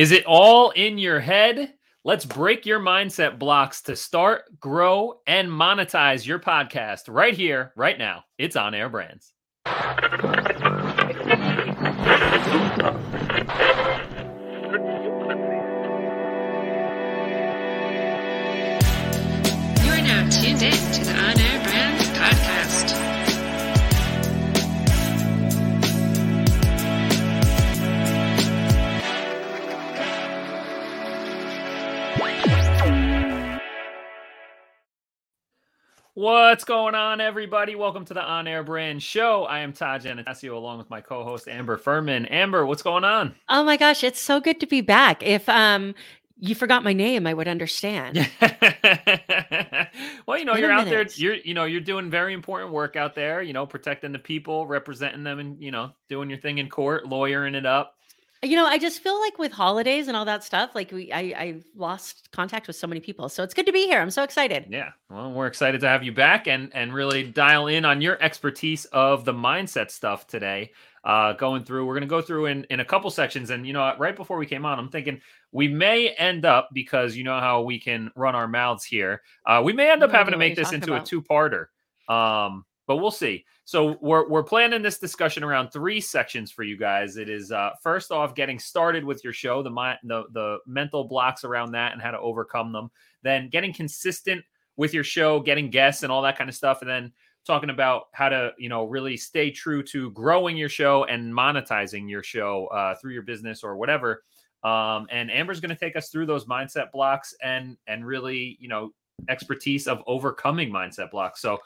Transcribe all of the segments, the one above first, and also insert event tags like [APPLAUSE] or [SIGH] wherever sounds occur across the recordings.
Is it all in your head? Let's break your mindset blocks to start, grow, and monetize your podcast right here, right now. It's on air brands. What's going on, everybody? Welcome to the On Air Brand Show. I am Todd Genesio along with my co-host Amber Furman. Amber, what's going on? Oh my gosh, it's so good to be back. If um you forgot my name, I would understand. [LAUGHS] well, you know, a you're out there, you're you know, you're doing very important work out there, you know, protecting the people, representing them and, you know, doing your thing in court, lawyering it up. You know, I just feel like with holidays and all that stuff, like we I I lost contact with so many people. So it's good to be here. I'm so excited. Yeah. Well, we're excited to have you back and and really dial in on your expertise of the mindset stuff today. Uh, going through, we're going to go through in in a couple sections, and you know, right before we came on, I'm thinking we may end up because you know how we can run our mouths here. Uh, we may end up having to make this into a two parter. Um, but we'll see. So we're we're planning this discussion around three sections for you guys. It is uh, first off getting started with your show, the the the mental blocks around that, and how to overcome them. Then getting consistent with your show, getting guests and all that kind of stuff, and then talking about how to you know really stay true to growing your show and monetizing your show uh, through your business or whatever. Um, and Amber's going to take us through those mindset blocks and and really you know expertise of overcoming mindset blocks. So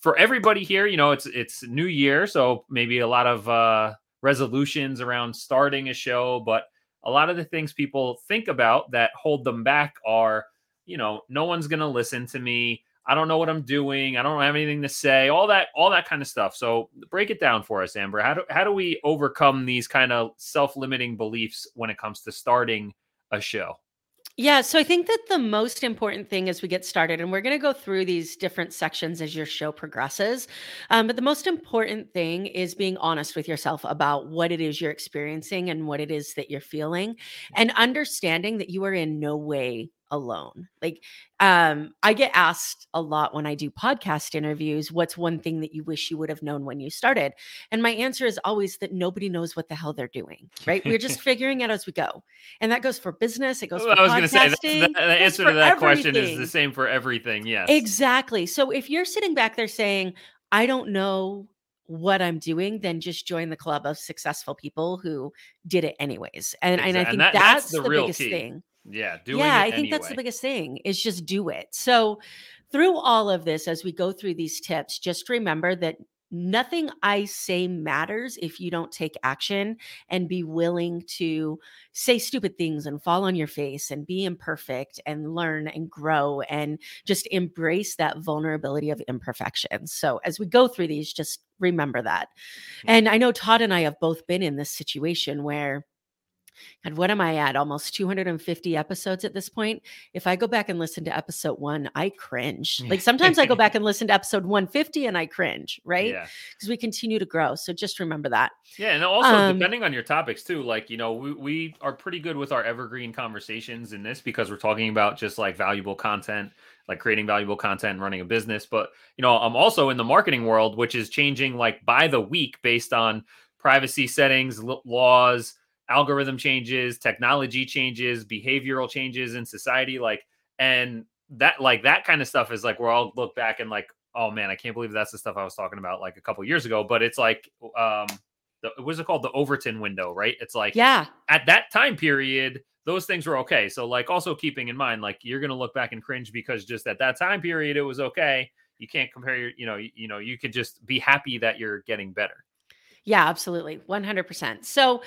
for everybody here, you know, it's it's new year, so maybe a lot of uh resolutions around starting a show, but a lot of the things people think about that hold them back are, you know, no one's going to listen to me. I don't know what I'm doing. I don't have anything to say. All that all that kind of stuff. So break it down for us, Amber. How do how do we overcome these kind of self-limiting beliefs when it comes to starting a show? Yeah, so I think that the most important thing as we get started, and we're going to go through these different sections as your show progresses, um, but the most important thing is being honest with yourself about what it is you're experiencing and what it is that you're feeling, and understanding that you are in no way alone. Like, um, I get asked a lot when I do podcast interviews, what's one thing that you wish you would have known when you started? And my answer is always that nobody knows what the hell they're doing, right? We're just [LAUGHS] figuring it as we go. And that goes for business, it goes for I was going to say the, answer to that question is the same for everything. Yes. Exactly. So if you're sitting back there saying, I don't know what I'm doing, then just join the club of successful people who did it anyways. And, and I Exa- and think that- that's that's, the the, real biggest key. thing. Yeah. Doing yeah, I think that's the biggest thing is just do it. So through all of this, as we go through these tips, just remember that nothing I say matters if you don't take action and be willing to say stupid things and fall on your face and be imperfect and learn and grow and just embrace that vulnerability of imperfection. So as we go through these, just remember that. Hmm. And I know Todd and I have both been in this situation where and what am I at? Almost 250 episodes at this point. If I go back and listen to episode one, I cringe. Like sometimes I go back and listen to episode 150 and I cringe, [LAUGHS] right? Yeah. Because we continue to grow. So just remember that. Yeah, and also Um, depending on your topics too, like you know, we, we are pretty good with our evergreen conversations in this because we're talking about just like valuable content, like creating valuable content and running a business. But you know, I'm also in the marketing world, which is changing like by the week based on privacy settings, l- laws, algorithm changes, technology changes, behavioral changes in society, like and that like that kind of stuff is like where I'll look back and like, oh man, I can't believe that's the stuff I was talking about like a couple years ago. But it's like um the what's it called the Overton window, right? It's like Yeah. at that time period, those things were okay. So like also keeping in mind, like you're gonna look back and cringe because just at that time period it was okay. You can't compare your, you know, you, you know, you could just be happy that you're getting better. Yeah, absolutely. 100%. So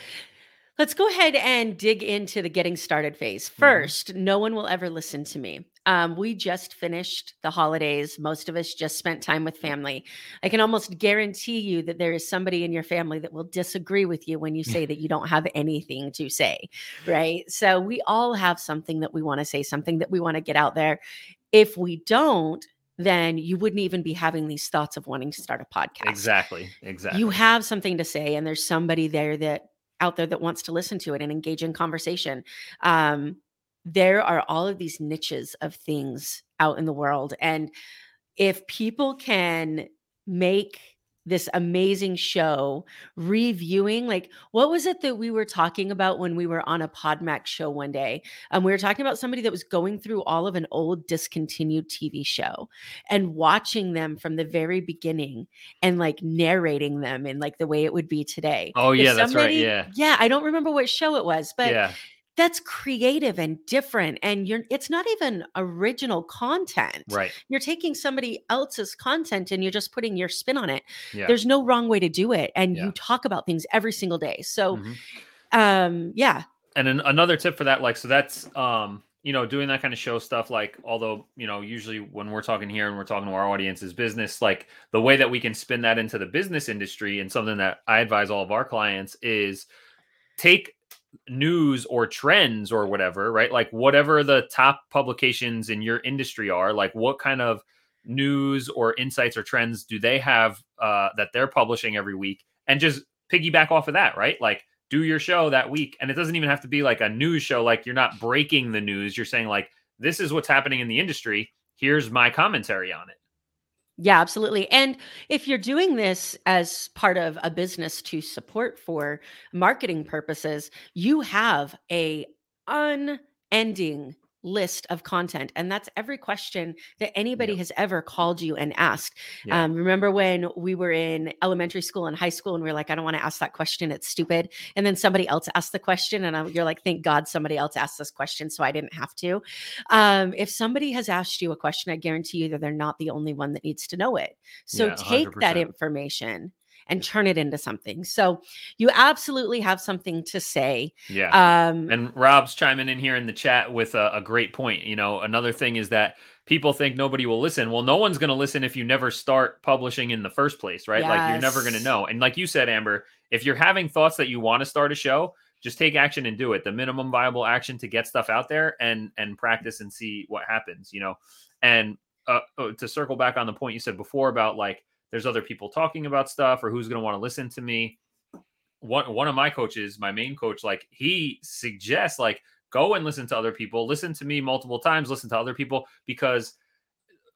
let's go ahead and dig into the getting started phase. Mhm. First, no one will ever listen to me. Um, we just finished the holidays. Most of us just spent time with family. I can almost guarantee you that there is somebody in your family that will disagree with you when you say that you don't have anything to say, right? So we all have something that we want to say, something that we want to get out there. If we don't, then you wouldn't even be having these thoughts of wanting to start a podcast Exactly. Exactly. you have something to say and there's somebody there that out there that wants to listen to it and engage in conversation. Um, there are all of these niches of things out in the world. And if people can make this amazing show reviewing like what was it that we were talking about when we were on a podmax show one day um, we were talking about somebody that was going through all of an old discontinued tv show and watching them from the very beginning and like narrating them in like the way it would be today Oh yeah, that's right. Yeah. yeah i don't remember what show it was but yeah. That's creative and different and you're it's not even original content Right. you're taking somebody else's content and you're just putting your spin on it Yeah. there's no wrong way to do it and Yeah. you talk about things every single day so Mhm. um yeah and then another tip for that like so that's um you know doing that kind of show stuff like although you know usually when we're talking here and we're talking to our audience is business like the way that we can spin that into the business industry and something that i advise all of our clients is take news or trends or whatever right? Like whatever the top publications in your industry are like what kind of news or insights or trends do they have uh, that they're publishing every week? And just piggyback off of that right? Like do your show that week. And it doesn't even have to be like a news show like you're not breaking the news. You're saying like this is what's happening in the industry. Here's my commentary on it yeah absolutely and if you're doing this as part of a business to support for marketing purposes you have a unending list of content and that's every question that anybody Yep. has ever called you and asked Yeah. um, remember when we were in elementary school and high school and we are like i don't want to ask that question it's stupid and then somebody else asked the question and I, you're like thank god somebody else asked this question so i didn't have to um, if somebody has asked you a question i guarantee you that they're not the only one that needs to know it so Yeah, take that information and turn it into something so you absolutely have something to say yeah um, And Rob's chiming in here in the chat with a, a great point. You know, another thing is that people think nobody will listen. Well, no one's going to listen if you never start publishing in the first place, right? Like you're never going to know. And like you said, Amber, if you're having thoughts that you want to start a show, just take action and do it. The minimum viable action to get stuff out there and and practice and see what happens. You know, and uh, uh, to circle back on the point you said before about like there's other people talking about stuff or who's going to want to listen to me one one of my coaches, my main coach, like he suggests like go and listen to other people, listen to me multiple times, listen to other people because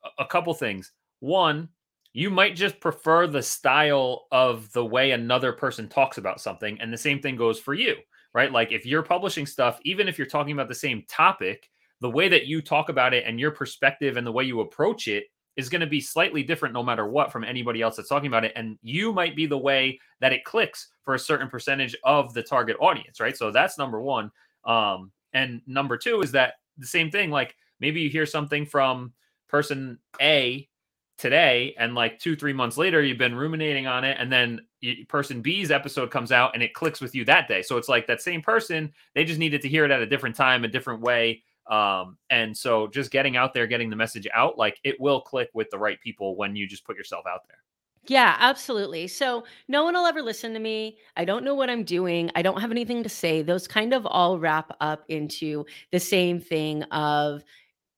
a, a couple things. One, you might just prefer the style of the way another person talks about something and the same thing goes for you, right? Like if you're publishing stuff, even if you're talking about the same topic, the way that you talk about it and your perspective and the way you approach it is going to be slightly different no matter what from anybody else that's talking about it and you might be the way that it clicks for a certain percentage of the target audience right? So that's number one um and number two is that the same thing like maybe you hear something from person a today and like two three months later you've been ruminating on it and then person b's episode comes out and it clicks with you that day. So it's like that same person they just needed to hear it at a different time a different way um and so just getting out there getting the message out like it will click with the right people when you just put yourself out there Yeah, absolutely. So no one will ever listen to me. I don't know what I'm doing. I don't have anything to say. Those kind of all wrap up into the same thing of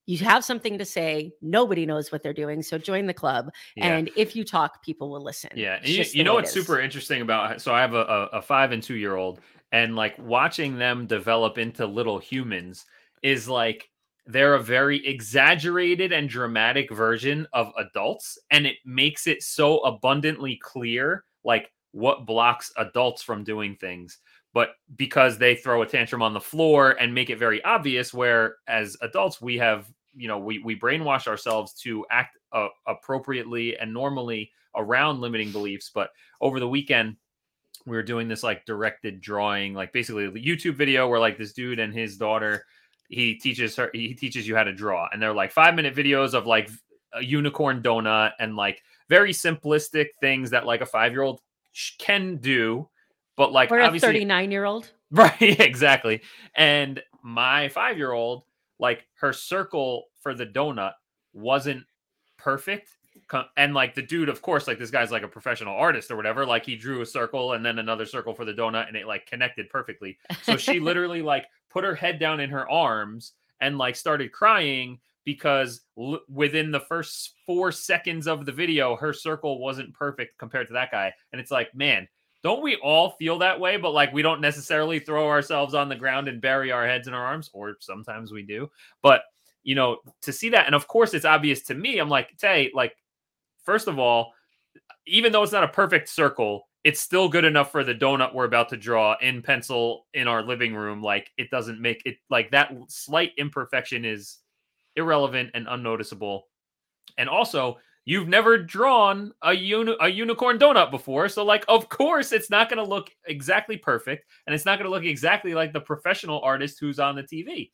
you have something to say. Nobody knows what they're doing. So join the club. yeah And if you talk, people will listen. Yeah, you, you know what's super interesting about so I have a, a, a five and two year old, and like watching them develop into little humans is like they're a very exaggerated and dramatic version of adults, and it makes it so abundantly clear like what blocks adults from doing things. But because they throw a tantrum on the floor and make it very obvious, where as adults we have you know we we brainwash ourselves to act uh, appropriately and normally around limiting beliefs. But over the weekend, we were doing this like directed drawing, like basically YouTube video where like this dude and his daughter, he teaches her, he teaches you how to draw, and they're like five minute videos of like a unicorn donut and like very simplistic things that like a five year old can do, but like Or a 39 year old. [LAUGHS] Right, exactly. And my five year old, like her circle for the donut wasn't perfect. And like the dude, of course, like this guy's like a professional artist or whatever. Like he drew a circle and then another circle for the donut and it like connected perfectly. So she [LAUGHS] literally like put her head down in her arms and like started crying because l- within the first four seconds of the video, her circle wasn't perfect compared to that guy. And it's like, man, don't we all feel that way? But like we don't necessarily throw ourselves on the ground and bury our heads in our arms, or sometimes we do. But you know, to see that, and of course it's obvious to me. I'm like, Tay, like, first of all, even though it's not a perfect circle, it's still good enough for the donut we're about to draw in pencil in our living room. Like it doesn't make it like that slight imperfection is irrelevant and unnoticeable. And also, you've never drawn a uni- a unicorn donut before, so like of course it's not going to look exactly perfect and it's not going to look exactly like the professional artist who's on the TV.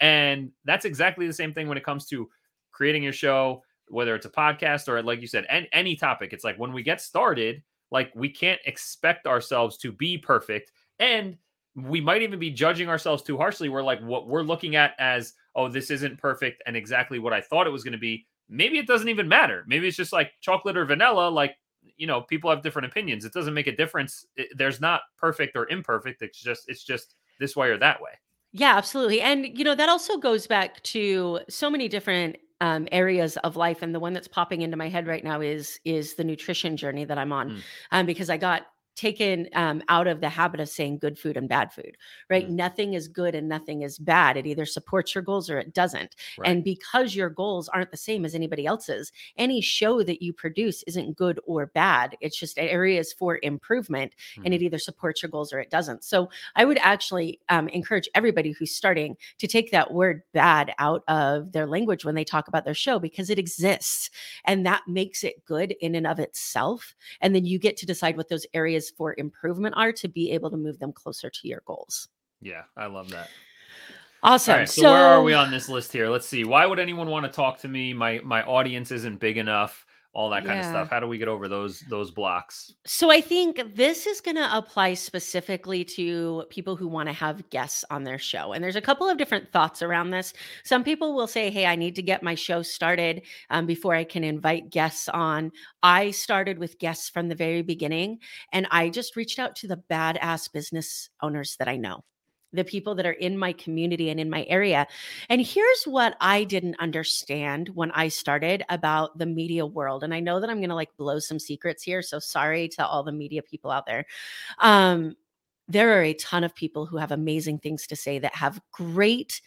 And that's exactly the same thing when it comes to creating your show, whether it's a podcast or like you said, any, any topic. It's like when we get started, like we can't expect ourselves to be perfect. And we might even be judging ourselves too harshly. We're like, what we're looking at as, oh, this isn't perfect and exactly what I thought it was going to be. Maybe it doesn't even matter. Maybe it's just like chocolate or vanilla. Like, you know, people have different opinions. It doesn't make a difference. It, there's not perfect or imperfect. It's just, it's just this way or that way. Yeah, absolutely. And you know, that also goes back to so many different um, areas of life. And the one that's popping into my head right now is is the nutrition journey that I'm on, Mm. um, because I got taken um, out of the habit of saying good food and bad food. Right? Mm. Nothing is good and nothing is bad. It either supports your goals or it doesn't. Right. And because your goals aren't the same as anybody else's, any show that you produce isn't good or bad. It's just areas for improvement, and Mm-hmm. it either supports your goals or it doesn't. So I would actually um, encourage everybody who's starting to take that word bad out of their language when they talk about their show because it exists and that makes it good in and of itself. And then you get to decide what those areas for improvement are to be able to move them closer to your goals. yeah, I love that. Awesome. Right, so, where are we on this list here? Let's see. Why would anyone want to talk to me? My my audience isn't big enough. All that kind of stuff. How do we get over those those blocks? So I think this is going to apply specifically to people who want to have guests on their show. And there's a couple of different thoughts around this. Some people will say, "Hey, I need to get my show started um, before I can invite guests on." I started with guests from the very beginning, and I just reached out to the badass business owners that I know. The people that are in my community and in my area. And here's what I didn't understand when I started about the media world. And I know that I'm going to like blow some secrets here. So sorry to all the media people out there. Um, there are a ton of people who have amazing things to say that have great,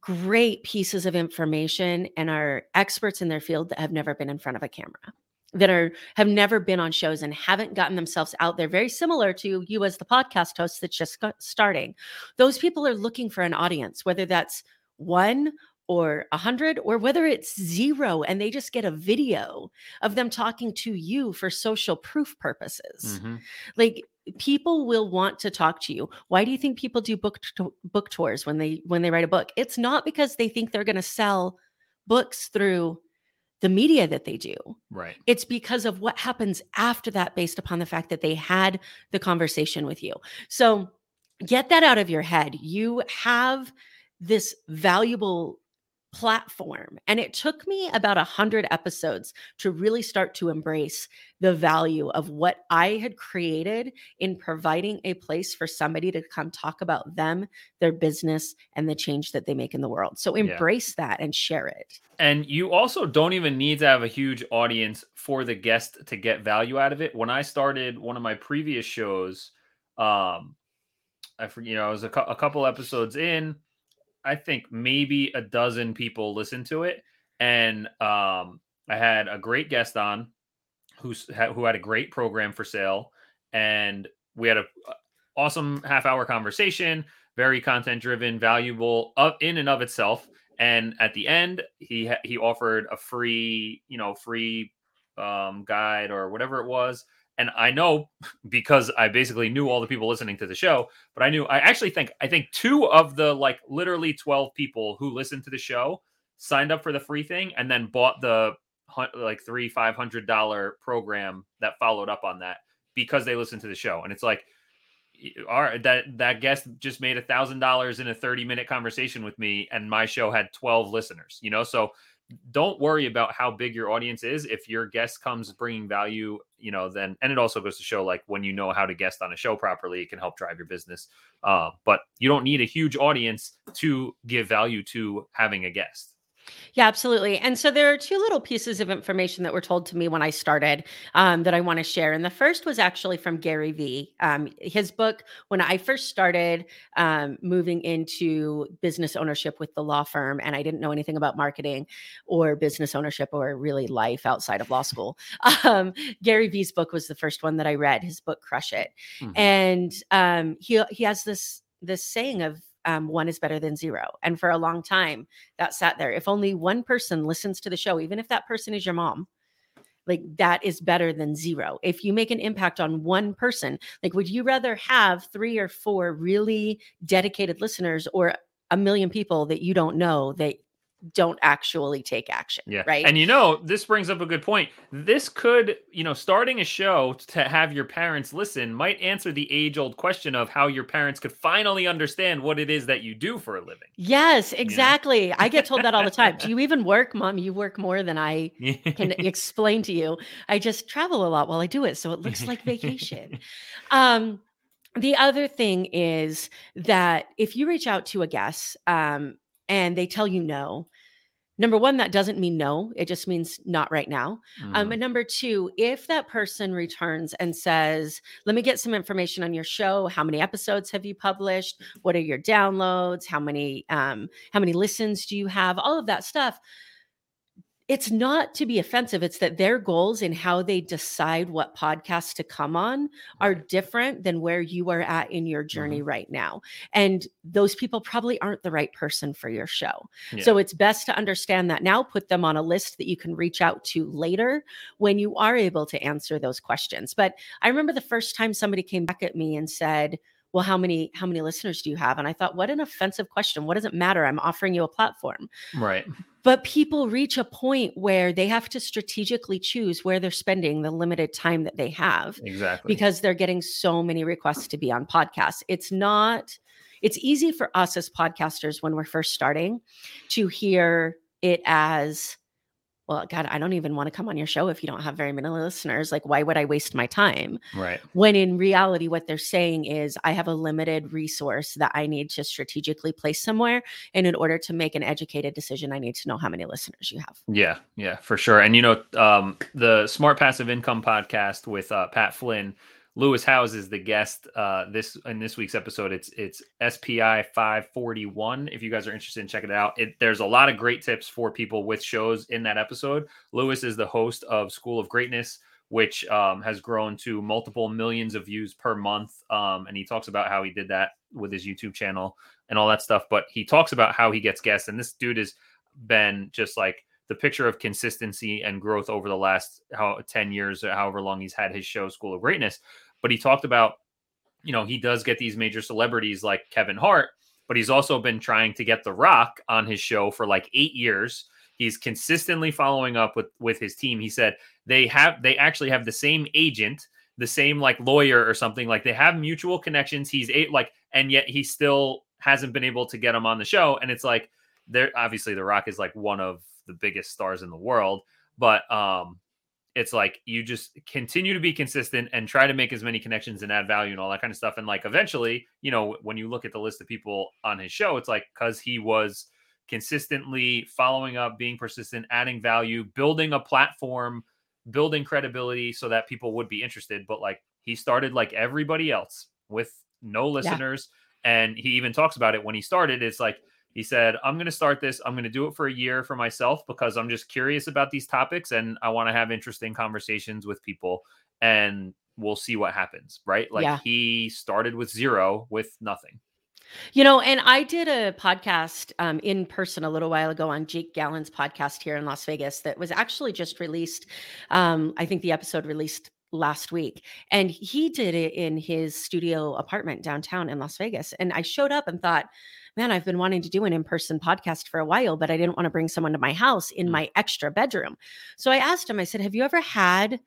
great pieces of information and are experts in their field that have never been in front of a camera that are have never been on shows and haven't gotten themselves out there very similar to you as the podcast host that's just starting. Those people are looking for an audience whether that's one or a hundred or whether it's zero and they just get a video of them talking to you for social proof purposes. Mhm. like people will want to talk to you. Why do you think people do book to- book tours when they when they write a book? It's not because they think they're going to sell books through the media that they do Right. it's because of what happens after that based upon the fact that they had the conversation with you. So get that out of your head. You have this valuable platform and it took me about a hundred episodes to really start to embrace the value of what i had created in providing a place for somebody to come talk about them their business and the change that they make in the world so Yeah. embrace that and share it And you also don't even need to have a huge audience for the guest to get value out of it. When I started one of my previous shows, um, I forget, you know, I was a, cou- a couple episodes in. I think maybe a dozen people listened to it, and um, I had a great guest on who's who had a great program for sale, and we had a a awesome half hour conversation, very content driven, valuable of in and of itself. And at the end, he he offered a free, you know, free um, guide or whatever it was. And I know [LAUGHS] because I basically knew all the people listening to the show, but I knew I actually think I think two of the like literally 12 people who listened to the show signed up for the free thing and then bought the like three five hundred dollar program that followed up on that because they listened to the show. And it's like right, that that guest just made a thousand dollars in a 30 minute conversation with me and my show had 12 listeners you know so don't worry about how big your audience is. If your guest comes bringing value you know then and it also goes to show like when you know how to guest on a show properly it can help drive your business. Uh, but you don't need a huge audience to give value to having a guest Yeah, absolutely. And so there are two little pieces of information that were told to me when I started um, that I want to share. And the first was actually from Gary Vee. Um, his book, when I first started um, moving into business ownership with the law firm, and I didn't know anything about marketing or business ownership or really life outside of law school, [LAUGHS] um, Gary Vee's book was the first one that I read. His book, Crush It, Mhm. and um, he he has this this saying of um, one is better than zero. And for a long time, that sat there. If only one person listens to the show, even if that person is your mom, like that is better than zero. If you make an impact on one person, like would you rather have three or four really dedicated listeners or a million people that you don't know that don't actually take action? Yeah. Right. And you know, this brings up a good point. This could, you know, starting a show to have your parents listen might answer the age old question of how your parents could finally understand what it is that you do for a living. yes, exactly. I get told that all the time. Do you even work, mom? You work more than I can [LAUGHS] explain to you. I just travel a lot while I do it, so it looks like [LAUGHS] vacation. um, the other thing is that if you reach out to a guest um, and they tell you no, number one, that doesn't mean no. It just means not right now. Um, Mhm. and number two, if that person returns and says, Let me get some information on your show. How many episodes have you published? What are your downloads? How many um, how many listens do you have? All of that stuff. It's not to be offensive. It's that their goals and how they decide what podcasts to come on are different than where you are at in your journey mm-hmm. right now. And those people probably aren't the right person for your show. Yeah. So it's best to understand that now, put them on a list that you can reach out to later when you are able to answer those questions. But I remember the first time somebody came back at me and said, well how many how many listeners do you have and i thought what an offensive question what does it matter i'm offering you a platform right. but people reach a point where they have to strategically choose where they're spending the limited time that they have Exactly. because they're getting so many requests to be on podcasts. It's not, it's easy for us as podcasters when we're first starting to hear it as, well, God, I don't even want to come on your show if you don't have very many listeners. Like, why would I waste my time? right. When in reality, what they're saying is, I have a limited resource that I need to strategically place somewhere. And in order to make an educated decision, I need to know how many listeners you have. Yeah, yeah, for sure. And you know, um, the Smart Passive Income podcast with uh, Pat Flynn, Lewis Howes is the guest. Uh, this in this week's episode, it's it's SPI five forty one. If you guys are interested in checking it out, it, there's a lot of great tips for people with shows in that episode. Lewis is the host of School of Greatness, which um, has grown to multiple millions of views per month. Um, and he talks about how he did that with his YouTube channel and all that stuff. But he talks about how he gets guests, and this dude has been just like the picture of consistency and growth over the last how 10 years or however long he's had his show school of greatness but he talked about you know he does get these major celebrities like kevin hart but he's also been trying to get the rock on his show for like eight years. He's consistently following up with with his team. He said they have they actually have the same agent the same like lawyer or something. Like they have mutual connections. He's eight like and yet he still hasn't been able to get him on the show. And it's like there obviously the rock is like one of the biggest stars in the world but um it's like you just continue to be consistent and try to make as many connections and add value and all that kind of stuff. And like eventually you know when you look at the list of people on his show it's like because he was consistently following up being persistent adding value building a platform building credibility so that people would be interested. But like he started like everybody else with no listeners. And he even talks about it when he started. It's like he said i'm going to start this i'm going to do it for a year for myself because i'm just curious about these topics and i want to have interesting conversations with people and we'll see what happens right like Yeah. he started with zero with nothing You know, and I did a podcast um, in person a little while ago on Jake Gallen's podcast here in Las Vegas that was actually just released. Um, I think the episode released last week, and he did it in his studio apartment downtown in Las Vegas. And I showed up and thought, man, I've been wanting to do an in person podcast for a while, but I didn't want to bring someone to my house in Mm. my extra bedroom. So I asked him, I said, Have you ever had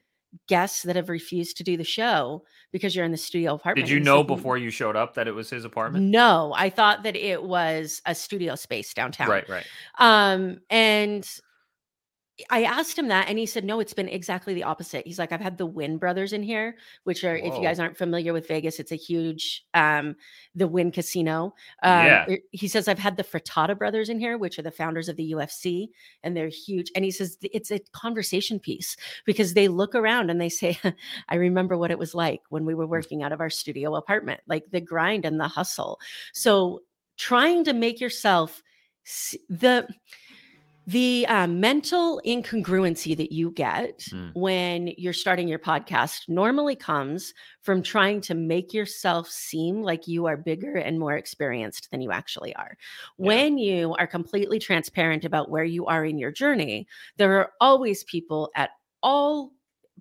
guests that have refused to do the show because you're in the studio apartment? did you know before you showed up that it was his apartment no, I thought that it was a studio space downtown. right right Um, and I asked him that and he said, no, it's been exactly the opposite. He's like, I've had the Wynn brothers in here, which are, if you guys aren't familiar with Vegas, it's a huge, um, the Wynn casino. Um, Yeah. He says, I've had the Fertitta brothers in here, which are the founders of the UFC, and they're huge. And he says, it's a conversation piece because they look around and they say, [LAUGHS] I remember what it was like when we were Mm. working out of our studio apartment, like the grind and the hustle. So trying to make yourself the, the uh, mental incongruency that you get Mm. when you're starting your podcast normally comes from trying to make yourself seem like you are bigger and more experienced than you actually are. Yeah. When you are completely transparent about where you are in your journey, there are always people at all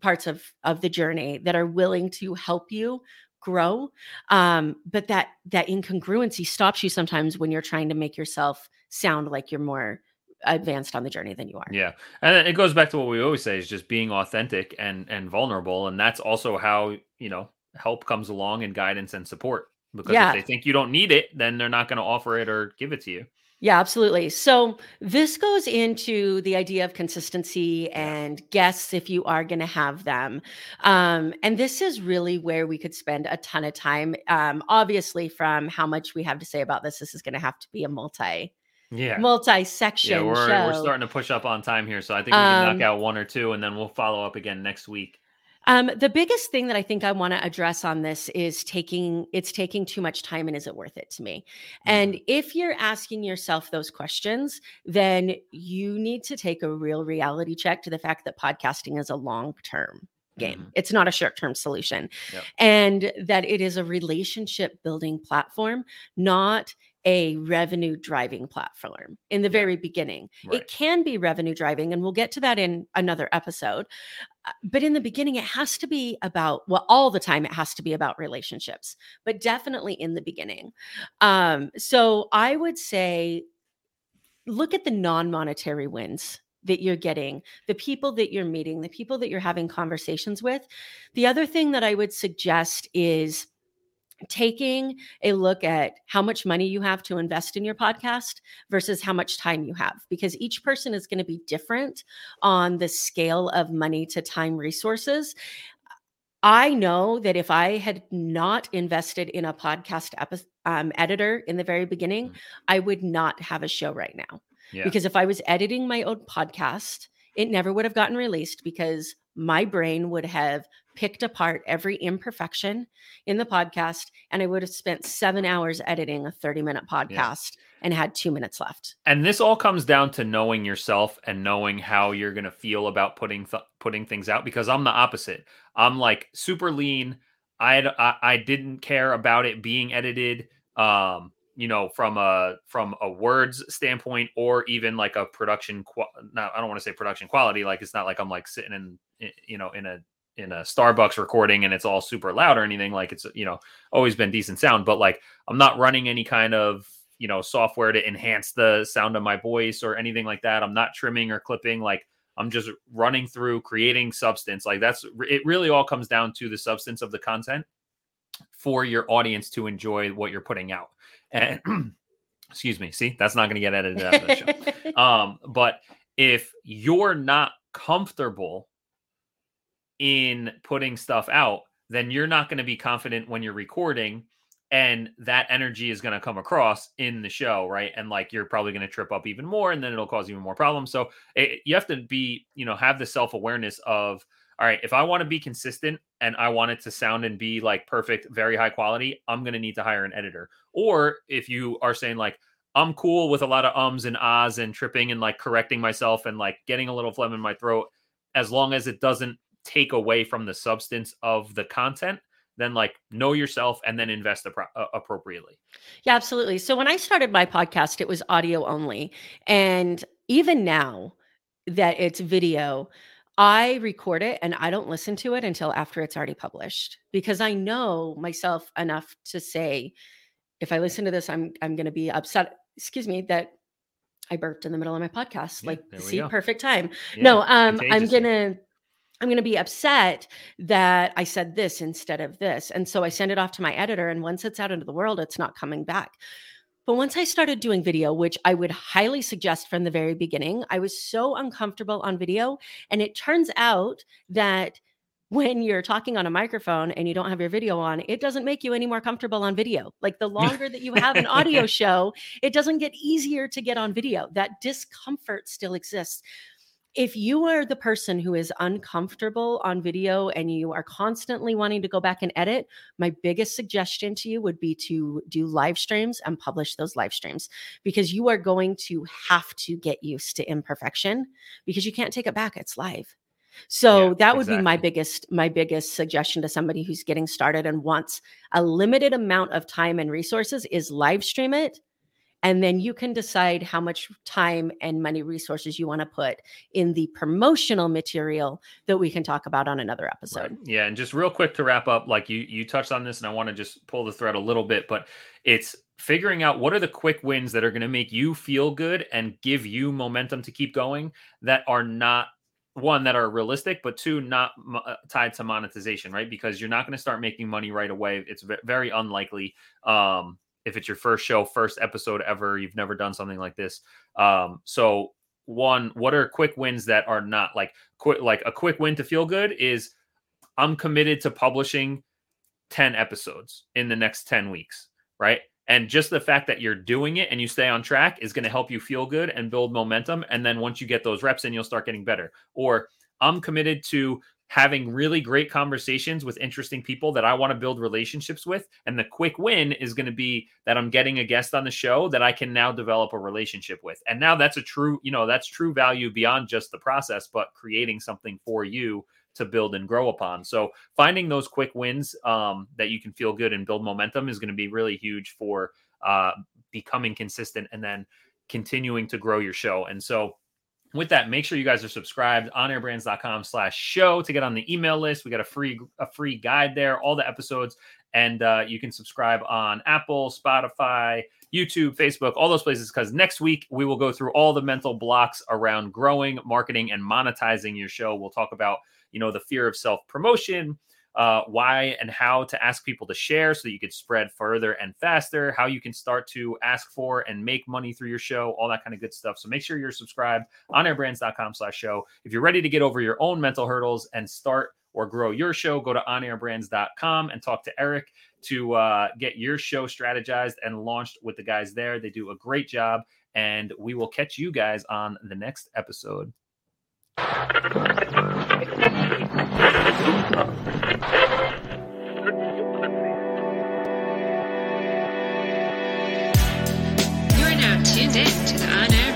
parts of of the journey that are willing to help you grow um but that that incongruency stops you sometimes when you're trying to make yourself sound like you're more advanced on the journey than you are. Yeah, and it goes back to what we always say: is just being authentic and and vulnerable, and that's also how you know help comes along and guidance and support. Because Yeah. if they think you don't need it, then they're not going to offer it or give it to you. Yeah, absolutely. So this goes into the idea of consistency and guests if you are going to have them. Um, and this is really where we could spend a ton of time. Um, obviously, from how much we have to say about this, this is going to have to be a multi Yeah. multi-section Yeah, we're, show. we're starting to push up on time here, so I think we can Um, knock out one or two, and then we'll follow up again next week. Um, the biggest thing that I think I want to address on this is taking it's taking too much time and is it worth it to me? And if you're asking yourself those questions, then you need to take a real reality check to the fact that podcasting is a long-term game. Mhm. It's not a short-term solution. Yep. And that it is a relationship building platform, not a revenue driving platform in the very beginning. Right. It can be revenue driving, and we'll get to that in another episode. Uh, But in the beginning, it has to be about, well, all the time, it has to be about relationships, but definitely in the beginning. Um, so I would say look at the non monetary wins that you're getting, the people that you're meeting, the people that you're having conversations with. The other thing that I would suggest is taking a look at how much money you have to invest in your podcast versus how much time you have because each person is going to be different on the scale of money to time resources i know that if i had not invested in a podcast epi- um, editor in the very beginning Mm. i would not have a show right now Yeah. because if i was editing my own podcast it never would have gotten released because my brain would have picked apart every imperfection in the podcast and I would have spent seven hours editing a 30 minute podcast and had two minutes left. and this all comes down to knowing yourself and knowing how you're going to feel about putting th- putting things out because I'm the opposite. I'm like super lean. I, I I didn't care about it being edited um you know from a from a words standpoint or even like a production qua- no I don't want to say production quality like it's not like I'm like sitting in you know in a in a Starbucks recording and it's all super loud or anything like it's you know always been decent sound but like I'm not running any kind of you know software to enhance the sound of my voice or anything like that. I'm not trimming or clipping like I'm just running through creating substance. Like that's it really all comes down to the substance of the content for your audience to enjoy what you're putting out. And [CLEARS THROAT] excuse me, see, that's not going to get edited out of the show. [LAUGHS] Um, but if you're not comfortable in putting stuff out, then you're not going to be confident when you're recording and that energy is going to come across in the show right? And like you're probably going to trip up even more and then it'll cause even more problems. So it, you have to be you know have the self-awareness of all right if i want to be consistent and i want it to sound and be like perfect very high quality i'm going to need to hire an editor or if you are saying like i'm cool with a lot of ums and ahs and tripping and like correcting myself and like getting a little phlegm in my throat as long as it doesn't take away from the substance of the content then like know yourself and then invest uh, appropriately Yeah, absolutely. So when I started my podcast, it was audio only. And even now that it's video, I record it and I don't listen to it until after it's already published because I know myself enough to say if I listen to this I'm I'm going to be upset, excuse me, that I burped in the middle of my podcast. Yeah, like see go. perfect time. Yeah, no, um I'm to I'm going to be upset that I said this instead of this. And so I send it off to my editor. And once it's out into the world, it's not coming back. But once I started doing video, which I would highly suggest from the very beginning, I was so uncomfortable on video. And it turns out that when you're talking on a microphone and you don't have your video on, it doesn't make you any more comfortable on video. Like the [LAUGHS] longer that you have an audio show, it doesn't get easier to get on video. That discomfort still exists. If you are the person who is uncomfortable on video and you are constantly wanting to go back and edit, my biggest suggestion to you would be to do live streams and publish those live streams because you are going to have to get used to imperfection because you can't take it back. It's live. So Yeah, that would be my biggest my biggest suggestion to somebody who's getting started and wants a limited amount of time and resources is live stream it and then you can decide how much time and money resources you want to put in the promotional material that we can talk about on another episode. Right. Yeah, and just real quick to wrap up, like you you touched on this, and I want to just pull the thread a little bit, but it's figuring out what are the quick wins that are going to make you feel good and give you momentum to keep going that are not one that are realistic, but two not uh, tied to monetization, right? Because you're not going to start making money right away. It's ve- very unlikely. Um, if it's your first show, first episode ever, you've never done something like this. Um, so one, what are quick wins that are not like quick? Like a quick win to feel good is I'm committed to publishing 10 episodes in the next 10 weeks, right? And just the fact that you're doing it and you stay on track is going to help you feel good and build momentum. And then once you get those reps in, you'll start getting better. Or I'm committed to having really great conversations with interesting people that I want to build relationships with. And the quick win is going to be that I'm getting a guest on the show that I can now develop a relationship with. And now that's a true, you know, that's true value beyond just the process, but creating something for you to build and grow upon. So finding those quick wins um, that you can feel good and build momentum is going to be really huge for uh, becoming consistent and then continuing to grow your show. And so with that, make sure you guys are subscribed on onairbrands.com slash show to get on the email list. We got a free a free guide there, all the episodes, and uh, you can subscribe on Apple, Spotify, YouTube, Facebook, all those places. Because next week we will go through all the mental blocks around growing, marketing, and monetizing your show. We'll talk about you know the fear of self promotion, uh, why and how to ask people to share so that you could spread further and faster, how you can start to ask for and make money through your show, all that kind of good stuff. So make sure you're subscribed on onairbrands.com slash show. If you're ready to get over your own mental hurdles and start or grow your show, go to onairbrands.com and talk to Eric to uh, get your show strategized and launched with the guys there. They do a great job, and we will catch you guys on the next episode. You are now tuned in to the Air